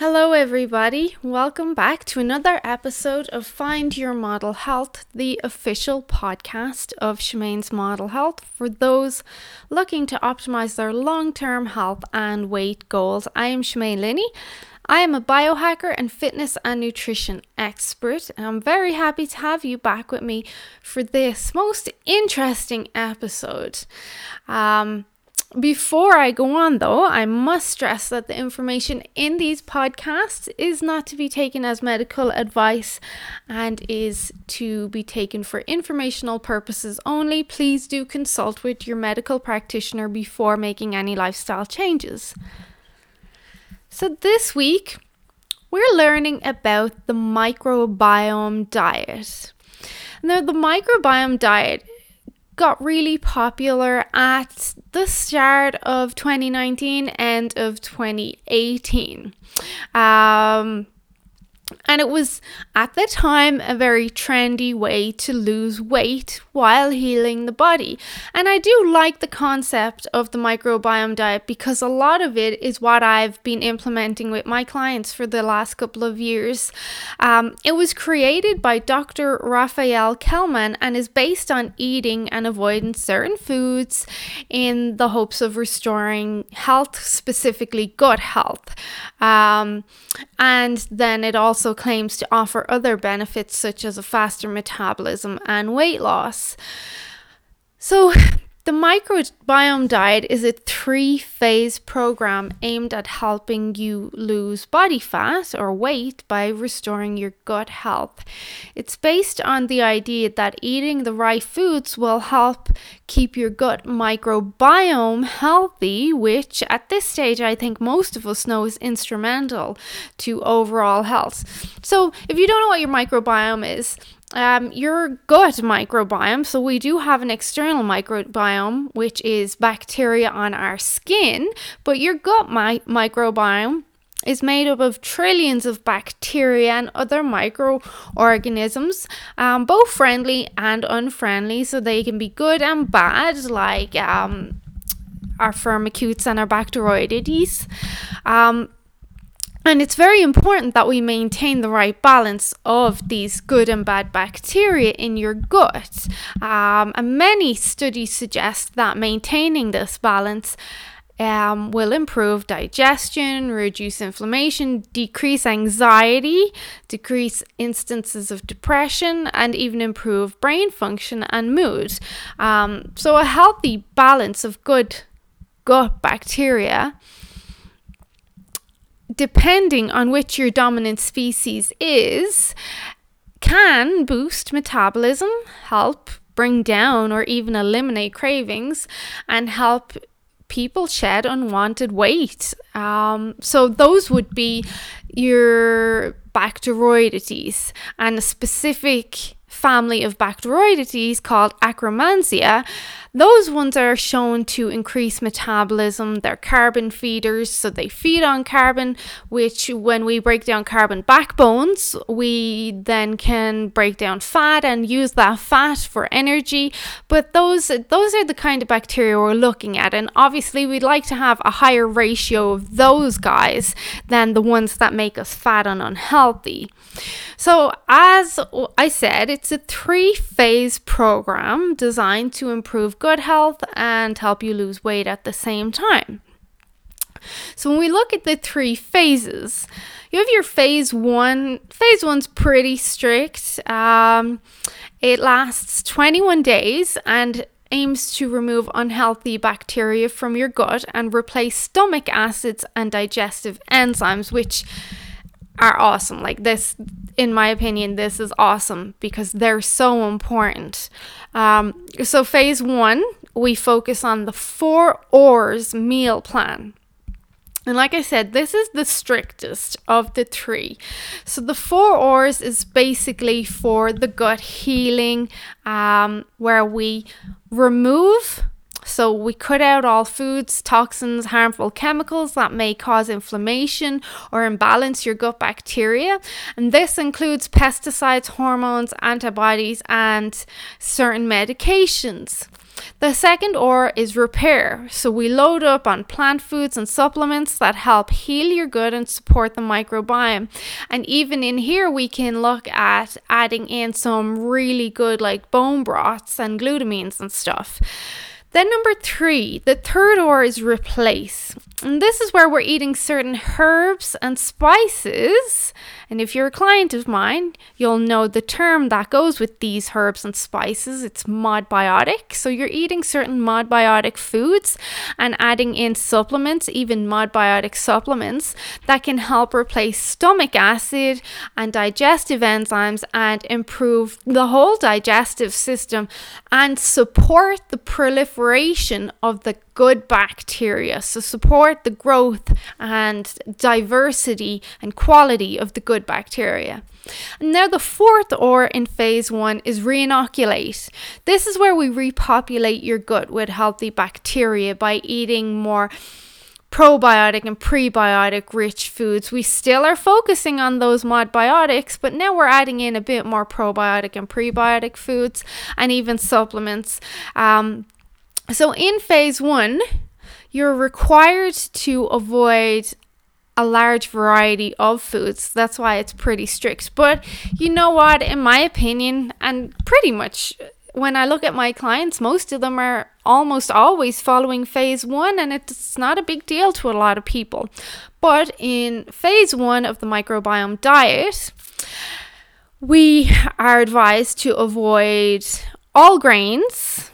Hello, everybody. Welcome back to another episode of Find Your Model Health, the official podcast of Shemaine's Model Health for those looking to optimize their long term health and weight goals. I am Shemaine Linney. I am a biohacker and fitness and nutrition expert, and I'm very happy to have you back with me for this most interesting episode. Um, before I go on, though, I must stress that the information in these podcasts is not to be taken as medical advice and is to be taken for informational purposes only. Please do consult with your medical practitioner before making any lifestyle changes. So, this week, we're learning about the microbiome diet. Now, the microbiome diet got really popular at the start of 2019, end of 2018. Um, and it was at the time a very trendy way to lose weight while healing the body. And I do like the concept of the microbiome diet because a lot of it is what I've been implementing with my clients for the last couple of years. Um, it was created by Dr. Raphael Kellman and is based on eating and avoiding certain foods in the hopes of restoring health, specifically gut health. Um, and then it also claims to offer other benefits such as a faster metabolism and weight loss. So, the microbiome diet is a three phase program aimed at helping you lose body fat or weight by restoring your gut health. It's based on the idea that eating the right foods will help keep your gut microbiome healthy, which at this stage I think most of us know is instrumental to overall health. So, if you don't know what your microbiome is, um, your gut microbiome. So, we do have an external microbiome, which is bacteria on our skin, but your gut mi- microbiome is made up of trillions of bacteria and other microorganisms, um, both friendly and unfriendly. So, they can be good and bad, like um, our firmicutes and our bacteroidetes. Um, and it's very important that we maintain the right balance of these good and bad bacteria in your gut. Um, and many studies suggest that maintaining this balance um, will improve digestion, reduce inflammation, decrease anxiety, decrease instances of depression, and even improve brain function and mood. Um, so, a healthy balance of good gut bacteria depending on which your dominant species is, can boost metabolism, help bring down or even eliminate cravings, and help people shed unwanted weight. Um, so, those would be your Bacteroidetes and a specific family of Bacteroidetes called Akkermansia. Those ones are shown to increase metabolism. They're carbon feeders, so they feed on carbon, which when we break down carbon backbones, we then can break down fat and use that fat for energy. But those those are the kind of bacteria we're looking at, and obviously we'd like to have a higher ratio of those guys than the ones that make us fat and unhealthy. So, as I said, it's a three phase program designed to improve good health and help you lose weight at the same time. So, when we look at the three phases, you have your phase one. Phase one's pretty strict. Um, it lasts 21 days and aims to remove unhealthy bacteria from your gut and replace stomach acids and digestive enzymes, which are awesome. Like this, in my opinion, this is awesome because they're so important. Um, so, phase one, we focus on the four R's meal plan. And like I said, this is the strictest of the three. So the four R's is basically for the gut healing, um, where we remove So we cut out all foods, toxins, harmful chemicals that may cause inflammation or imbalance your gut bacteria. And this includes pesticides, hormones, antibodies, and certain medications. The second R is repair. So we load up on plant foods and supplements that help heal your gut and support the microbiome. And even in here, we can look at adding in some really good like bone broths and glutamines and stuff. Then, number three, the third R is replace. And this is where we're eating certain herbs and spices and if you're a client of mine, you'll know the term that goes with these herbs and spices. It's modbiotic. So you're eating certain modbiotic foods and adding in supplements, even modbiotic supplements, that can help replace stomach acid and digestive enzymes and improve the whole digestive system and support the proliferation of the good bacteria. So, support the growth and diversity and quality of the good bacteria. And now, the fourth R in phase one is reinoculate. This is where we repopulate your gut with healthy bacteria by eating more probiotic and prebiotic rich foods. We still are focusing on those modbiotics, but now we're adding in a bit more probiotic and prebiotic foods and even supplements. Um, so, in phase one, you're required to avoid a large variety of foods. That's why it's pretty strict. But you know what? In my opinion, and pretty much when I look at my clients, most of them are almost always following phase one, and it's not a big deal to a lot of people. But in phase one of the microbiome diet, we are advised to avoid all grains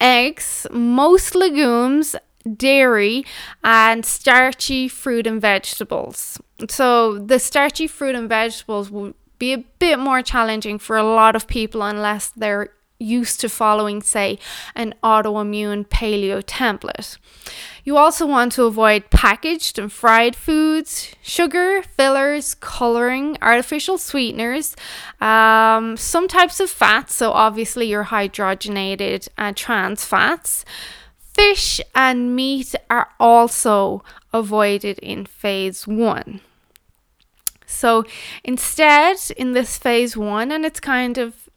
eggs, most legumes, dairy, and starchy fruit and vegetables. So, the starchy fruit and vegetables will be a bit more challenging for a lot of people unless they're used to following, say, an autoimmune paleo template. You also want to avoid packaged and fried foods, sugar, fillers, coloring, artificial sweeteners, um, some types of fats, so obviously your hydrogenated uh, trans fats. Fish and meat are also avoided in phase one. So instead, in this phase one, and it's kind of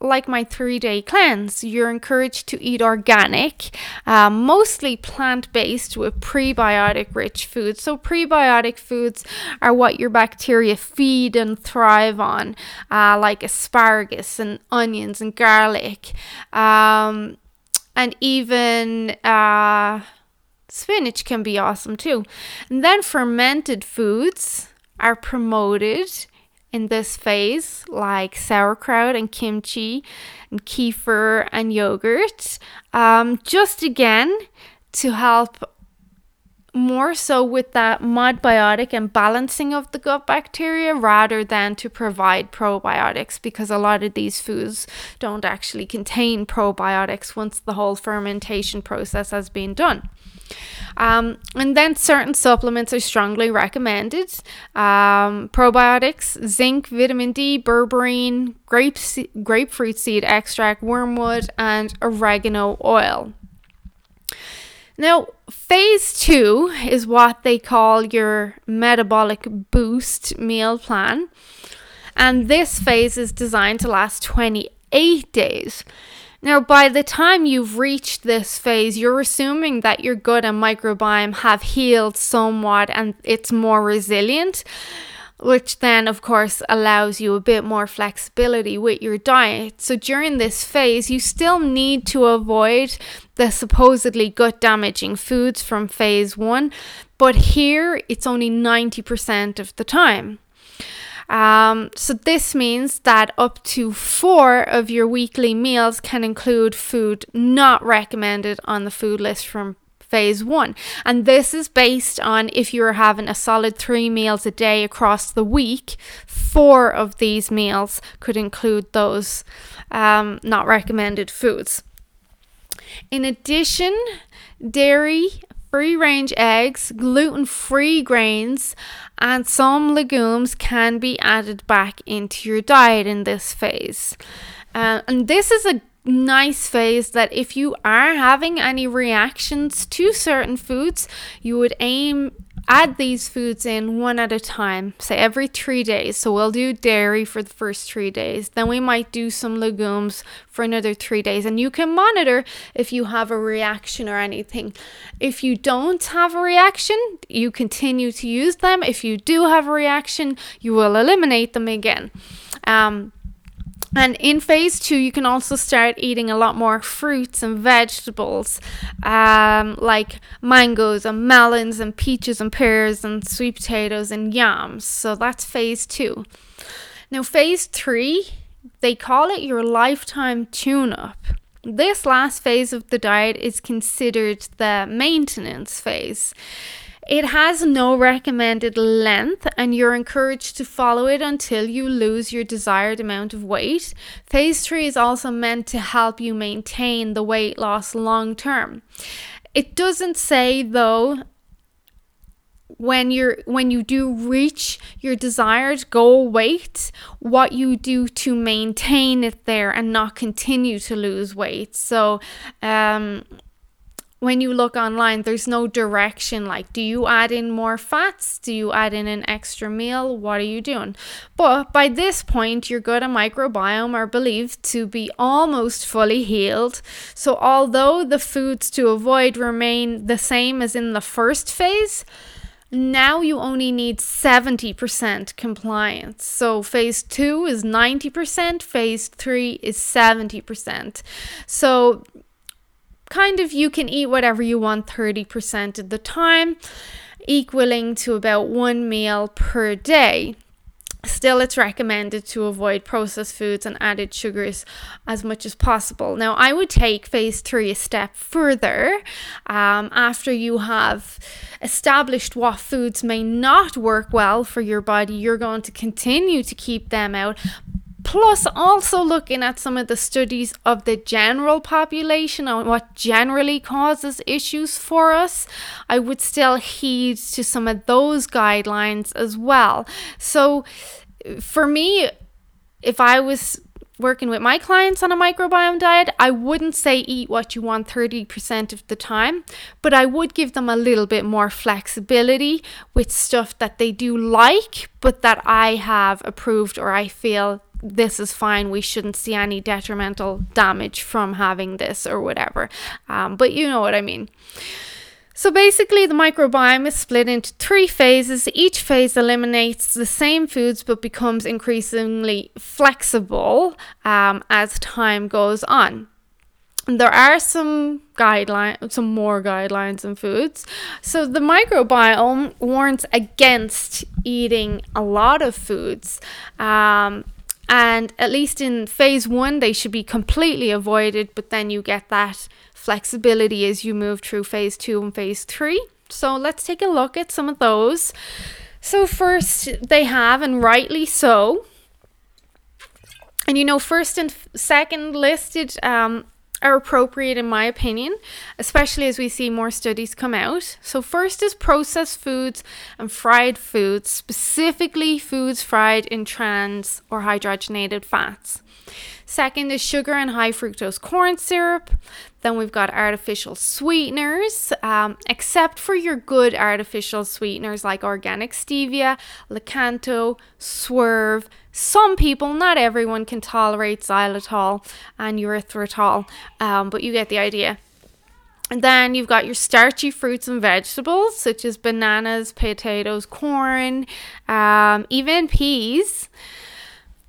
like my three day cleanse, you're encouraged to eat organic, uh, mostly plant based with prebiotic rich foods. So, prebiotic foods are what your bacteria feed and thrive on, uh, like asparagus and onions and garlic, um, and even. Uh, spinach can be awesome too. And then fermented foods are promoted in this phase, like sauerkraut and kimchi and kefir and yogurt, um, just again to help more so with that modbiotic and balancing of the gut bacteria rather than to provide probiotics because a lot of these foods don't actually contain probiotics once the whole fermentation process has been done. Um, and then certain supplements are strongly recommended um, probiotics, zinc, vitamin D, berberine, grape se- grapefruit seed extract, wormwood, and oregano oil. Now, phase two is what they call your metabolic boost meal plan. And this phase is designed to last 28 days. Now, by the time you've reached this phase, you're assuming that your gut and microbiome have healed somewhat and it's more resilient, which then, of course, allows you a bit more flexibility with your diet. So, during this phase, you still need to avoid the supposedly gut damaging foods from phase one, but here it's only 90% of the time. Um, so this means that up to four of your weekly meals can include food not recommended on the food list from phase one. And this is based on if you're having a solid three meals a day across the week, four of these meals could include those um, not recommended foods. In addition, dairy, free range eggs, gluten free grains, and some legumes can be added back into your diet in this phase. Uh, and this is a nice phase that if you are having any reactions to certain foods, you would aim add these foods in one at a time, say every three days. So we'll do dairy for the first three days. Then we might do some legumes for another three days. And you can monitor if you have a reaction or anything. If you don't have a reaction, you continue to use them. If you do have a reaction, you will eliminate them again. Um, and in phase two, you can also start eating a lot more fruits and vegetables, um, like mangoes and melons and peaches and pears and sweet potatoes and yams. So that's phase two. Now, phase three, they call it your lifetime tune up. This last phase of the diet is considered the maintenance phase. It has no recommended length, and you're encouraged to follow it until you lose your desired amount of weight. Phase three is also meant to help you maintain the weight loss long term. It doesn't say, though, when you're when you do reach your desired goal weight what you do to maintain it there and not continue to lose weight so um when you look online, there's no direction like, do you add in more fats? Do you add in an extra meal? What are you doing? But by this point, your gut and microbiome are believed to be almost fully healed. So, although the foods to avoid remain the same as in the first phase, now you only need 70% compliance. So phase two is 90%, phase three is 70%. So kind of you can eat whatever you want 30% of the time, equaling to about one meal per day. Still, it's recommended to avoid processed foods and added sugars as much as possible. Now, I would take phase three a step further um, after you have established what foods may not work well for your body. You're going to continue to keep them out, plus also looking at some of the studies of the general population and what generally causes issues for us, I would still heed to some of those guidelines as well. So for me, if I was working with my clients on a microbiome diet, I wouldn't say eat what you want 30% of the time, but I would give them a little bit more flexibility with stuff that they do like, but that I have approved or I feel this is fine. We shouldn't see any detrimental damage from having this or whatever. Um, but you know what I mean. So basically, the microbiome is split into three phases. Each phase eliminates the same foods but becomes increasingly flexible um, as time goes on. There are some guidelines, some more guidelines in foods. So the microbiome warns against eating a lot of foods. Um, and at least in phase one, they should be completely avoided, but then you get that flexibility as you move through phase two and phase three. So let's take a look at some of those. So, first, they have, and rightly so. And you know, first and second listed um, are appropriate in my opinion, especially as we see more studies come out. So, first is processed foods and fried foods, specifically foods fried in trans or hydrogenated fats. Second is sugar and high fructose corn syrup. Then we've got artificial sweeteners, um, except for your good artificial sweeteners like organic stevia, Lakanto, Swerve. Some people, not everyone, can tolerate xylitol and erythritol, um, but you get the idea. And then you've got your starchy fruits and vegetables, such as bananas, potatoes, corn, um, even peas.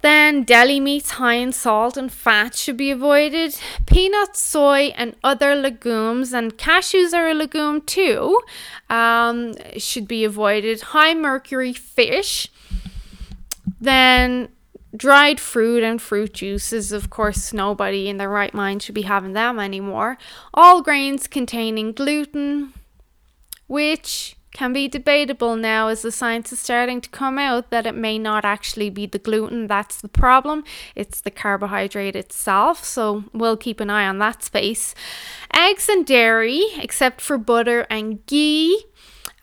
Then deli meats high in salt and fat should be avoided. Peanuts, soy, and other legumes, and cashews are a legume too, um, should be avoided. High mercury fish. Then dried fruit and fruit juices. Of course, nobody in their right mind should be having them anymore. All grains containing gluten, which can be debatable now as the science is starting to come out that it may not actually be the gluten that's the problem, it's the carbohydrate itself. So we'll keep an eye on that space. Eggs and dairy, except for butter and ghee.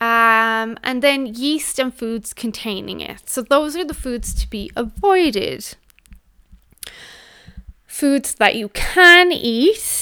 Um, and then yeast and foods containing it. So, those are the foods to be avoided. foods that you can eat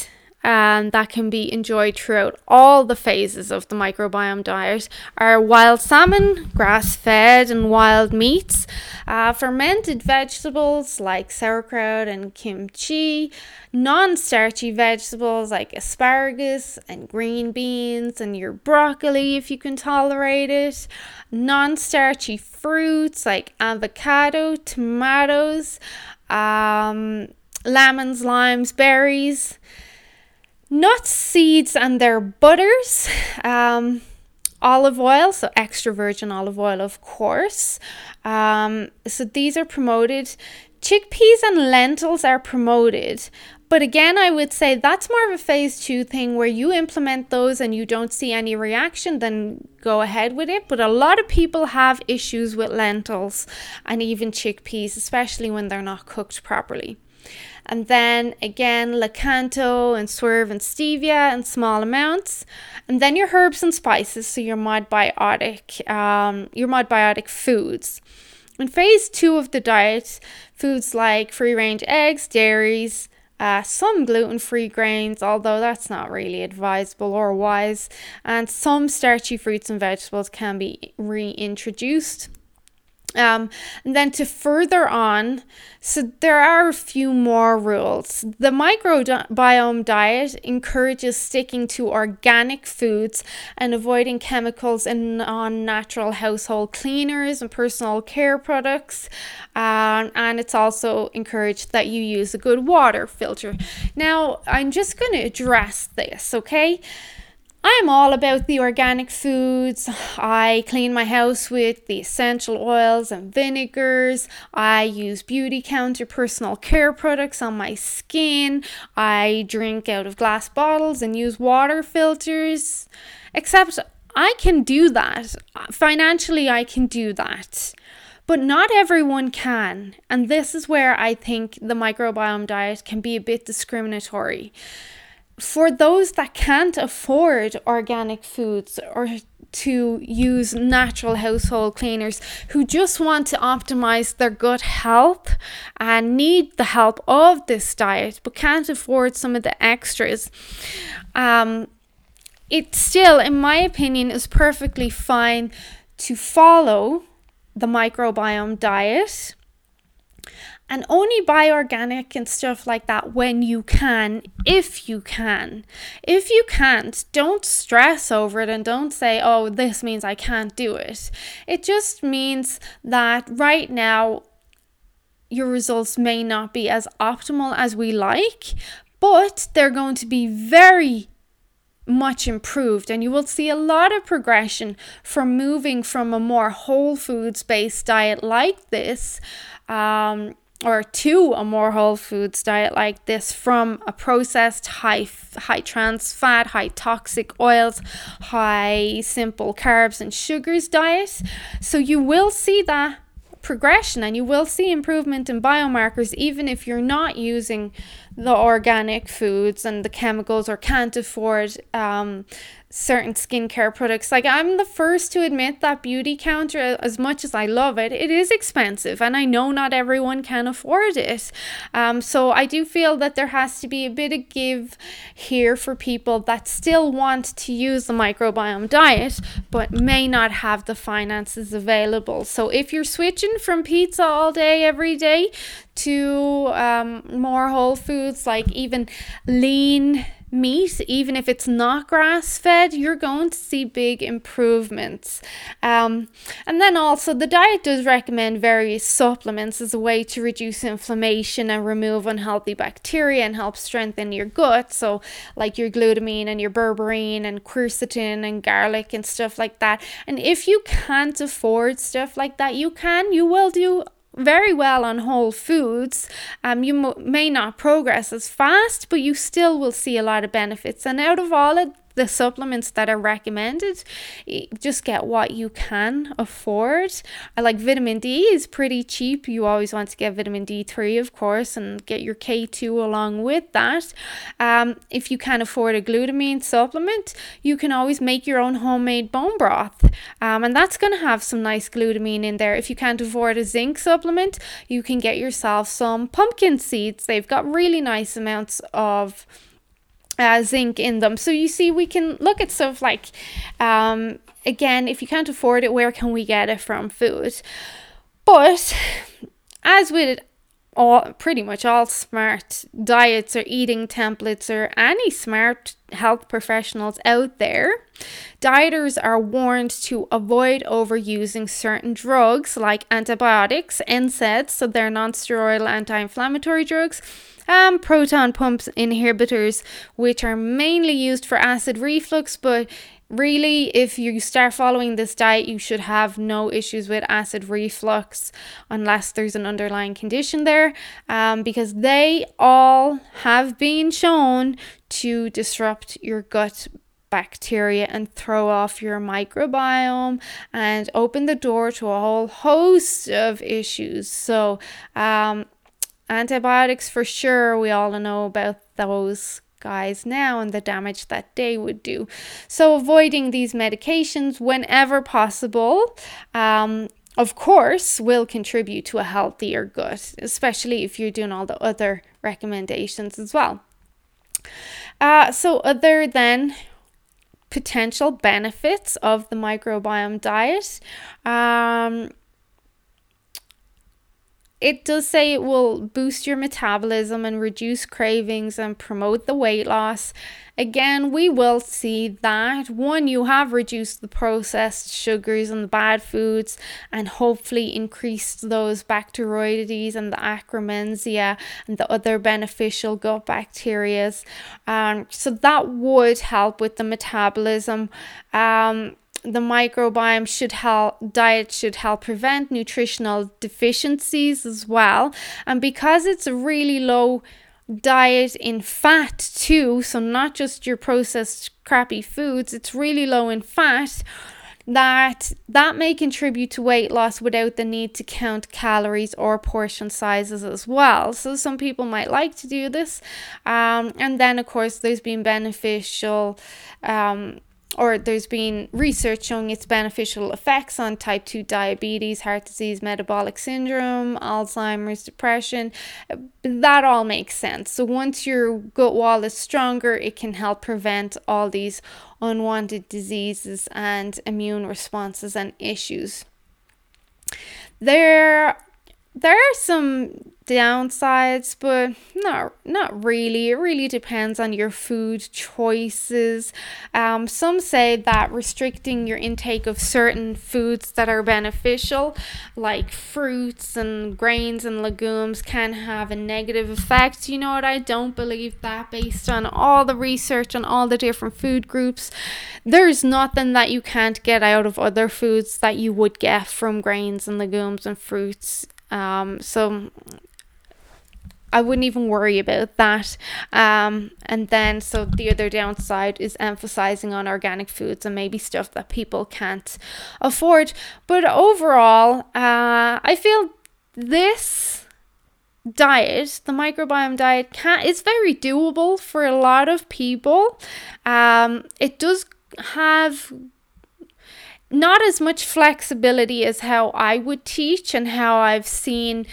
and that can be enjoyed throughout all the phases of the microbiome diet. Are wild salmon, grass fed, and wild meats, uh, fermented vegetables like sauerkraut and kimchi, non starchy vegetables like asparagus and green beans, and your broccoli if you can tolerate it, non starchy fruits like avocado, tomatoes, um, lemons, limes, berries nuts, seeds, and their butters. Um, olive oil, so extra virgin olive oil, of course. Um, so these are promoted. Chickpeas and lentils are promoted. But again, I would say that's more of a phase two thing where you implement those and you don't see any reaction, then go ahead with it. But a lot of people have issues with lentils and even chickpeas, especially when they're not cooked properly. And then again, Lakanto and Swerve and Stevia in small amounts. And then your herbs and spices, so your modbiotic, um, your modbiotic foods. In phase two of the diet, foods like free range eggs, dairies, uh, some gluten free grains, although that's not really advisable or wise, and some starchy fruits and vegetables can be reintroduced. Um, and then to further on, so there are a few more rules. The microbiome diet encourages sticking to organic foods and avoiding chemicals and non natural household cleaners and personal care products. Um, and it's also encouraged that you use a good water filter. Now, I'm just going to address this, okay? I am all about the organic foods. I clean my house with the essential oils and vinegars. I use Beautycounter personal care products on my skin. I drink out of glass bottles and use water filters. Except I can do that. Financially, I can do that. But not everyone can. And this is where I think the microbiome diet can be a bit discriminatory for those that can't afford organic foods or to use natural household cleaners who just want to optimize their gut health and need the help of this diet but can't afford some of the extras. Um, it still, in my opinion, is perfectly fine to follow the microbiome diet and only buy organic and stuff like that when you can, if you can. If you can't, don't stress over it and don't say, oh, this means I can't do it. It just means that right now, your results may not be as optimal as we like, but they're going to be very much improved and you will see a lot of progression from moving from a more whole foods based diet like this um, or to a more whole foods diet like this from a processed high high trans fat, high toxic oils, high simple carbs and sugars diet. So you will see that progression and you will see improvement in biomarkers even if you're not using the organic foods and the chemicals or can't afford um, certain skincare products. Like I'm the first to admit that Beautycounter, as much as I love it, it is expensive, and I know not everyone can afford it. Um, so I do feel that there has to be a bit of give here for people that still want to use the microbiome diet, but may not have the finances available. So if you're switching from pizza all day every day to um, more whole foods, like even lean meat, even if it's not grass fed, you're going to see big improvements. Um, and then also, the diet does recommend various supplements as a way to reduce inflammation and remove unhealthy bacteria and help strengthen your gut. So, like your glutamine and your berberine and quercetin and garlic and stuff like that. And if you can't afford stuff like that, you can, you will do very well on whole foods, um, you mo- may not progress as fast, but you still will see a lot of benefits. And out of all of the supplements that are recommended. Just get what you can afford. I like vitamin D is pretty cheap. You always want to get vitamin D3, of course, and get your K2 along with that. Um, if you can't afford a glutamine supplement, you can always make your own homemade bone broth. Um, and that's going to have some nice glutamine in there. If you can't afford a zinc supplement, you can get yourself some pumpkin seeds. They've got really nice amounts of uh, zinc in them. So you see, we can look at stuff like, um, again, if you can't afford it, where can we get it from food? But as with all pretty much all smart diets or eating templates or any smart health professionals out there, dieters are warned to avoid overusing certain drugs like antibiotics, NSAIDs, so they're non-steroidal anti-inflammatory drugs and proton pumps inhibitors, which are mainly used for acid reflux, but really if you start following this diet you should have no issues with acid reflux unless there's an underlying condition there um, because they all have been shown to disrupt your gut bacteria and throw off your microbiome and open the door to a whole host of issues. So um, Antibiotics, for sure, we all know about those guys now and the damage that they would do. So, avoiding these medications whenever possible. Um, of course, will contribute to a healthier gut, especially if you're doing all the other recommendations as well. Uh, so, other than potential benefits of the microbiome diet, um, it does say it will boost your metabolism and reduce cravings and promote the weight loss. Again, we will see that one, you have reduced the processed sugars and the bad foods, and hopefully increased those Bacteroides and the Akkermansia and the other beneficial gut bacteria. Um, so that would help with the metabolism. Um, the microbiome should help diet should help prevent nutritional deficiencies as well. And because it's a really low diet in fat too so not just your processed crappy foods it's really low in fat that that may contribute to weight loss without the need to count calories or portion sizes as well. So some people might like to do this. Um, and then of course there's been beneficial um, or there's been research showing its beneficial effects on type 2 diabetes, heart disease, metabolic syndrome, Alzheimer's, depression. That all makes sense. So once your gut wall is stronger, it can help prevent all these unwanted diseases and immune responses and issues. There there are some downsides but not not really. It really depends on your food choices. Um, some say that restricting your intake of certain foods that are beneficial like fruits and grains and legumes can have a negative effect. You know what? I don't believe that based on all the research on all the different food groups. There's nothing that you can't get out of other foods that you would get from grains and legumes and fruits. Um, so I wouldn't even worry about that. Um, and then, so the other downside is emphasizing on organic foods and maybe stuff that people can't afford. But overall, uh, I feel this diet, the microbiome diet, can is very doable for a lot of people. Um, it does have not as much flexibility as how I would teach and how I've seen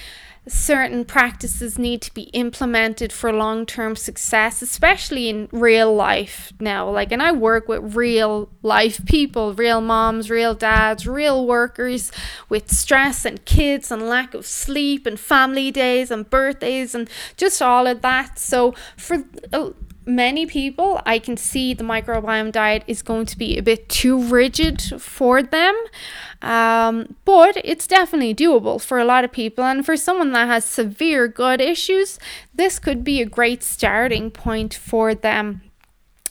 certain practices need to be implemented for long term success, especially in real life now. Like, and I work with real life people, real moms, real dads, real workers with stress and kids and lack of sleep and family days and birthdays and just all of that. So, for uh, many people, I can see the microbiome diet is going to be a bit too rigid for them. Um, but it's definitely doable for a lot of people. And for someone that has severe gut issues, this could be a great starting point for them.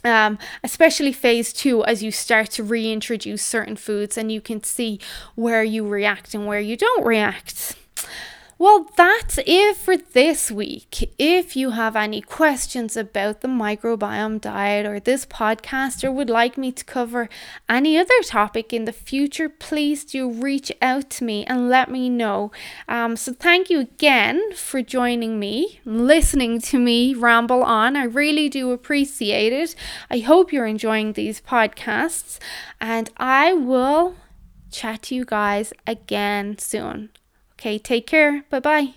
Um, especially phase two, as you start to reintroduce certain foods and you can see where you react and where you don't react. Well, that's it for this week. If you have any questions about the microbiome diet or this podcast or would like me to cover any other topic in the future, please do reach out to me and let me know. Um, so, thank you again for joining me, listening to me ramble on. I really do appreciate it. I hope you're enjoying these podcasts, and I will chat to you guys again soon. Okay, take care. Bye bye.